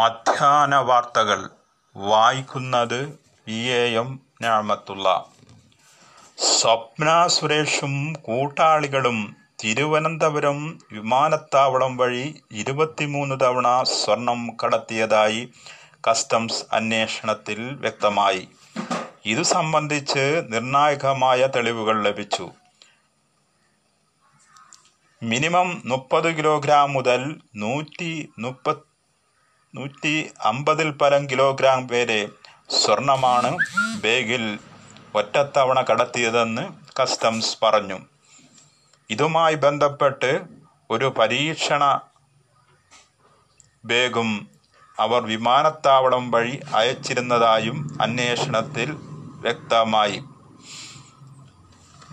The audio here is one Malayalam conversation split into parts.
മധ്യാഹ്ന വാർത്തകൾ വായിക്കുന്നത് വി എ എം ഞാമത്തുള്ള. സ്വപ്ന സുരേഷും കൂട്ടാളികളും തിരുവനന്തപുരം വിമാനത്താവളം വഴി ഇരുപത്തിമൂന്ന് തവണ സ്വർണം കടത്തിയതായി കസ്റ്റംസ് അന്വേഷണത്തിൽ വ്യക്തമായി. ഇതു സംബന്ധിച്ച് നിർണായകമായ തെളിവുകൾ ലഭിച്ചു. മിനിമം മുപ്പത് കിലോഗ്രാം മുതൽ നൂറ്റി മുപ്പത്തി നൂറ്റി അമ്പതിൽ പരം കിലോഗ്രാം വരെ സ്വർണമാണ് ബേഗിൽ ഒറ്റത്തവണ കടത്തിയതെന്ന് കസ്റ്റംസ് പറഞ്ഞു. ഇതുമായി ബന്ധപ്പെട്ട് ഒരു പരീക്ഷണ ബേഗും അവർ വിമാനത്താവളം വഴി അയച്ചിരുന്നതായും അന്വേഷണത്തിൽ വ്യക്തമായി.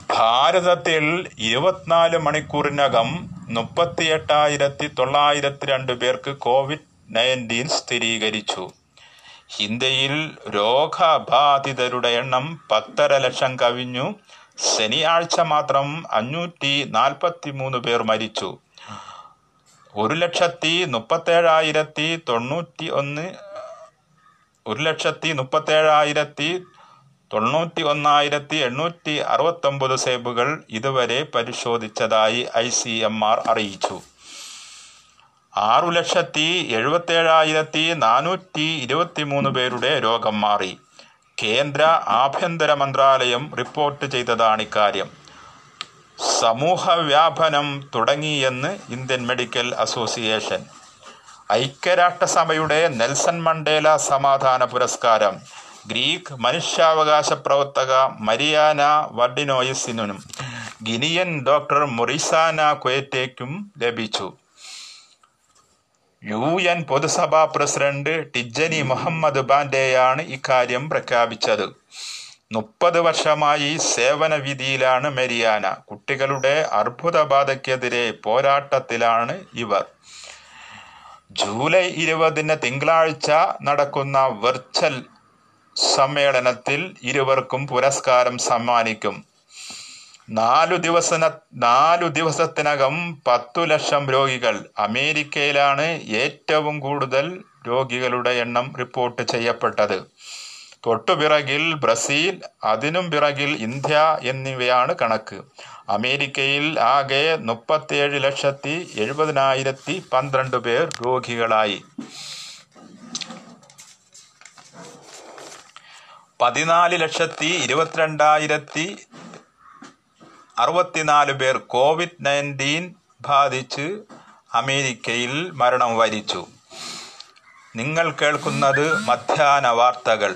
ഭാരതത്തിൽ ഇരുപത്തിനാല് മണിക്കൂറിനകം മുപ്പത്തിയെട്ടായിരത്തി തൊള്ളായിരത്തി രണ്ട് പേർക്ക് കോവിഡ് നയന്റീൻ സ്ഥിരീകരിച്ചു. ഇന്ത്യയിൽ രോഗബാധിതരുടെ എണ്ണം പത്തര ലക്ഷം കവിഞ്ഞു. ശനിയാഴ്ച മാത്രം അഞ്ഞൂറ്റി നാൽപ്പത്തി മൂന്ന് പേർ മരിച്ചു. ഒരു ലക്ഷത്തി മുപ്പത്തേഴായിരത്തി തൊണ്ണൂറ്റി ഒന്ന് ഒരു ലക്ഷത്തി മുപ്പത്തേഴായിരത്തി തൊണ്ണൂറ്റി ഒന്നായിരത്തി എണ്ണൂറ്റി അറുപത്തൊമ്പത് സേബുകൾ ഇതുവരെ പരിശോധിച്ചതായി ഐ സി എം ആർ അറിയിച്ചു. ആറു ലക്ഷത്തി എഴുപത്തേഴായിരത്തി നാനൂറ്റി ഇരുപത്തി മൂന്ന് പേരുടെ രോഗം മാറി. കേന്ദ്ര ആഭ്യന്തര മന്ത്രാലയം റിപ്പോർട്ട് ചെയ്തതാണ് ഇക്കാര്യം. സമൂഹ വ്യാപനം തുടങ്ങിയെന്ന് ഇന്ത്യൻ മെഡിക്കൽ അസോസിയേഷൻ. ഐക്യരാഷ്ട്രസഭയുടെ നെൽസൺ മണ്ടേല സമാധാന പുരസ്കാരം ഗ്രീക്ക് മനുഷ്യാവകാശ പ്രവർത്തക മരിയാന വർഡിനോയിസിനും ഗിനിയൻ ഡോക്ടർ മൊറിസാന കുയറ്റേക്കും ലഭിച്ചു. യു എൻ പൊതുസഭാ പ്രസിഡന്റ് ടിജനി മുഹമ്മദ് ബാൻഡെയാണ് ഇക്കാര്യം പ്രഖ്യാപിച്ചത്. മുപ്പത് വർഷമായി സേവന വിധിയിലാണ് മെരിയാന. കുട്ടികളുടെ അർബുദബാധയ്ക്കെതിരെ പോരാട്ടത്തിലാണ് ഇവർ. ജൂലൈ ഇരുപതിന് തിങ്കളാഴ്ച നടക്കുന്ന വെർച്വൽ സമ്മേളനത്തിൽ ഇരുവർക്കും പുരസ്കാരം സമ്മാനിക്കും. നാലു ദിവസന നാലു ദിവസത്തിനകം പത്തു ലക്ഷം രോഗികൾ അമേരിക്കയിലാണ് ഏറ്റവും കൂടുതൽ രോഗികളുടെ എണ്ണം റിപ്പോർട്ട് ചെയ്യപ്പെട്ടത്. തൊട്ടുപിറകിൽ ബ്രസീൽ അതിനും പിറകിൽ ഇന്ത്യ എന്നിവയാണ് കണക്ക്. അമേരിക്കയിൽ ആകെ മുപ്പത്തിയേഴ് ലക്ഷത്തി എഴുപതിനായിരത്തി പന്ത്രണ്ട് പേർ രോഗികളായി. പതിനാല് ലക്ഷത്തി ഇരുപത്തിരണ്ടായിരത്തി അറുപത്തിനാല് പേർ കോവിഡ് നയന്റീൻ ബാധിച്ച് അമേരിക്കയിൽ മരണം വരിച്ചു. നിങ്ങൾ കേൾക്കുന്നത് മധ്യാഹ്ന വാർത്തകൾ.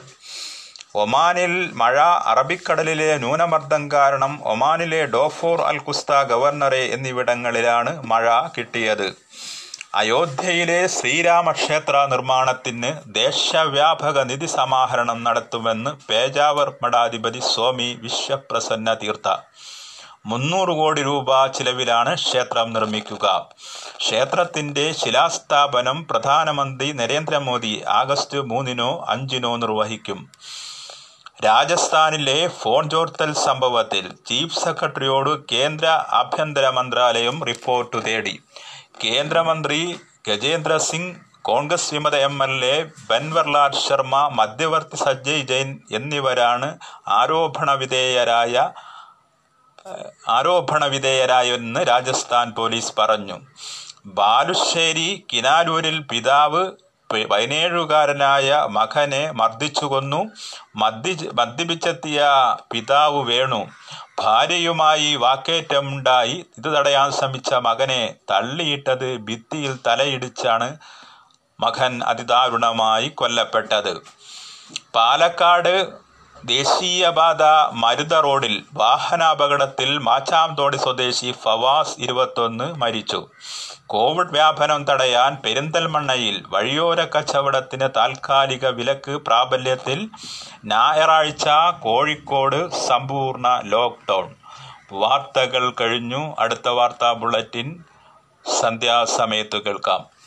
ഒമാനിൽ മഴ അറബിക്കടലിലെ ന്യൂനമർദ്ദം കാരണം ഒമാനിലെ ഡോഫോർ അൽ കുസ്ത ഗവർണറെ എന്നിവിടങ്ങളിലാണ് മഴ കിട്ടിയത്. അയോധ്യയിലെ ശ്രീരാമക്ഷേത്ര നിർമ്മാണത്തിന് ദേശവ്യാപക നിധി സമാഹരണം നടത്തുമെന്ന് പേജാവർ മഠാധിപതി സ്വാമി വിശ്വപ്രസന്ന തീർത്ഥ മുന്നൂറ് കോടി രൂപ ചിലവിലാണ് ക്ഷേത്രം നിർമ്മിക്കുക. ക്ഷേത്രത്തിന്റെ ശിലാസ്ഥാപനം പ്രധാനമന്ത്രി നരേന്ദ്രമോദി ആഗസ്റ്റ് മൂന്നിനോ അഞ്ചിനോ നിർവഹിക്കും. രാജസ്ഥാനിലെ ഫോൺ ചോർത്തൽ സംഭവത്തിൽ ചീഫ് സെക്രട്ടറിയോട് കേന്ദ്ര ആഭ്യന്തര മന്ത്രാലയം റിപ്പോർട്ട് തേടി. കേന്ദ്രമന്ത്രി ഗജേന്ദ്ര സിംഗ് കോൺഗ്രസ് വിമത M L A Bhanwarlal Sharma മധ്യവർത്തി സജ്ജയ് ജെയിൻ എന്നിവരാണ് ആരോപണ വിധേയരായ ആരോപണ വിധേയരായെന്ന് രാജസ്ഥാൻ പോലീസ് പറഞ്ഞു. ബാലുശ്ശേരി കിനാലൂരിൽ പിതാവ് പതിനേഴുകാരനായ മകനെ മർദ്ദിച്ചു കൊന്നു. മദ്യ മദ്യപിച്ചെത്തിയ പിതാവ് വേണു. ഭാര്യയുമായി വാക്കേറ്റമുണ്ടായി. ഇത് തടയാൻ ശ്രമിച്ച മകനെ തള്ളിയിട്ടത് ഭിത്തിയിൽ തലയിടിച്ചാണ് മകൻ അതിദാരുണമായി കൊല്ലപ്പെട്ടത്. പാലക്കാട് ദേശീയപാത മരുത റോഡിൽ വാഹനാപകടത്തിൽ മാച്ചാംതോടി സ്വദേശി ഫവാസ് ഇരുപത്തൊന്ന് മരിച്ചു. കോവിഡ് വ്യാപനം തടയാൻ പെരിന്തൽമണ്ണയിൽ വഴിയോര കച്ചവടത്തിന് താൽക്കാലിക വിലക്ക് പ്രാബല്യത്തിൽ ഞായറാഴ്ച കോഴിക്കോട് സമ്പൂർണ ലോക്ക്ഡൗൺ. വാർത്തകൾ കഴിഞ്ഞു. അടുത്ത വാർത്താ ബുള്ളറ്റിൻ. സന്ധ്യാസമയത്ത് കേൾക്കാം.